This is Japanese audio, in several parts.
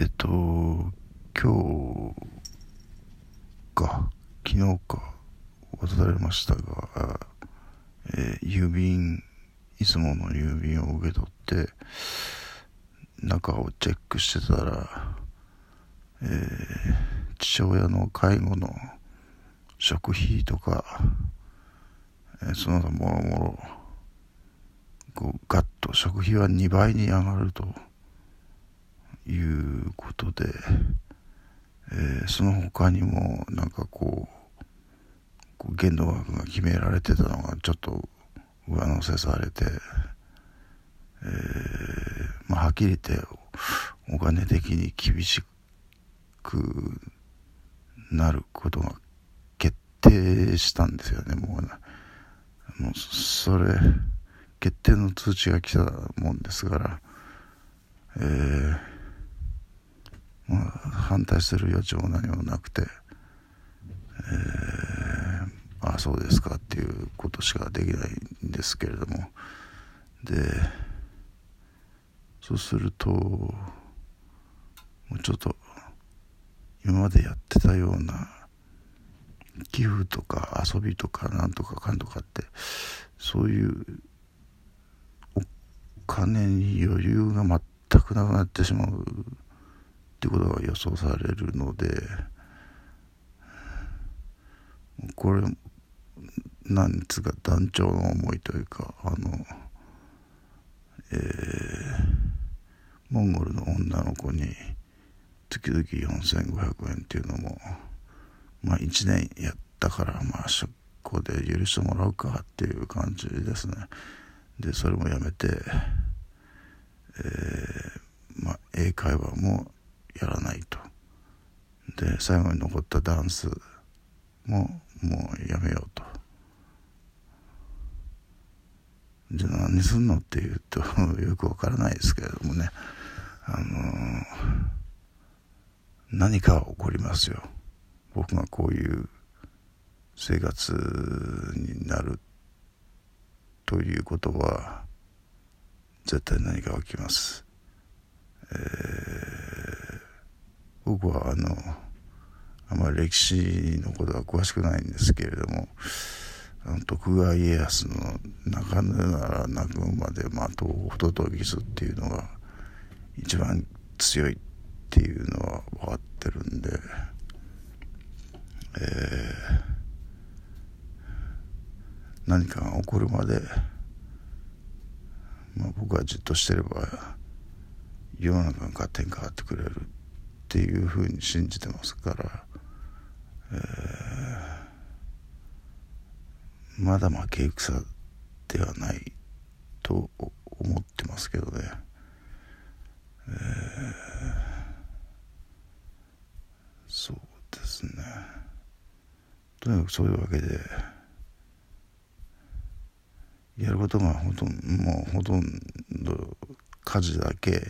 えっと、今日か、昨日か、渡されましたが、えー、郵便、いつもの郵便を受け取って、中をチェックしてたら、えー、父親の介護の食費とか、えー、その他もろもろ、こうガッと食費は2倍に上がると。いうことで、えー、その他にもなんかこうこう限度額が決められてたのがちょっと上乗せされて、えー、まあ、はっきり言ってお金的に厳しくなることが決定したんですよね。もうもうそれ決定の通知が来たもんですからえーまあ、反対する余地も何もなくて、えー、ああそうですかっていうことしかできないんですけれども。でそうするともうちょっと今までやってたような寄付とか遊びとかなんとかかんとかってそういうお金に余裕が全くなくなってしまうってことが予想されるのでこれなんつうか団長の思いというかあのえー、モンゴルの女の子に月々4500円っていうのもまあ1年やったからまあ出向で許してもらうかっていう感じですね。でそれもやめてえー、まあ英会話もやらないと。で最後に残ったダンスももうやめようと。じゃあ何すんのって言うとよくわからないですけれどもね。あのー、何か起こりますよ。僕がこういう生活になるということは絶対何か起きます、えー僕はあのあまり歴史のことは詳しくないんですけれどもあの徳川家康の泣かぬなら泣くまで的をほととぎすっていうのが一番強いっていうのは分かってるんで、えー、何かが起こるまで、まあ、僕はじっとしてれば世の中が勝手に変わってくれる。っていうふうに信じてますから、えー、まだ負け戦ではないと思ってますけどね、えー、そうですね。とにかくそういうわけでやることがほとんどもうほとんど家事だけ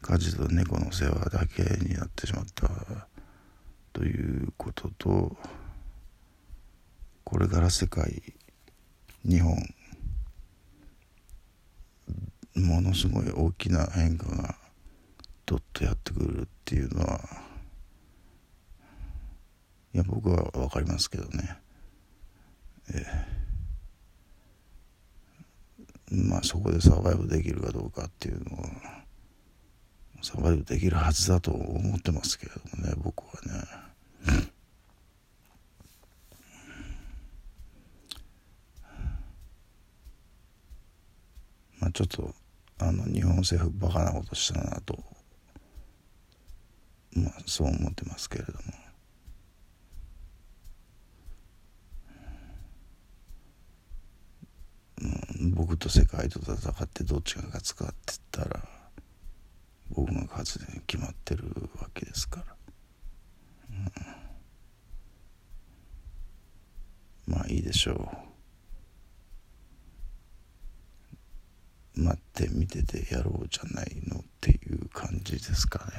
家事と猫の世話だけになってしまったということとこれから世界日本ものすごい大きな変化がどっとやってくるっていうのはいや僕は分かりますけどね。ええ。まあそこでサバイブできるかどうかっていうのはサバイブできるはずだと思ってますけどね僕はね。まあちょっとあの日本政府バカなことしたなとまあそう思ってますけれども。僕と世界と戦ってどっちが勝つかって言ったら音楽発電決まってるわけですから、うん、まあいいでしょう。待って見ててやろうじゃないのっていう感じですかね。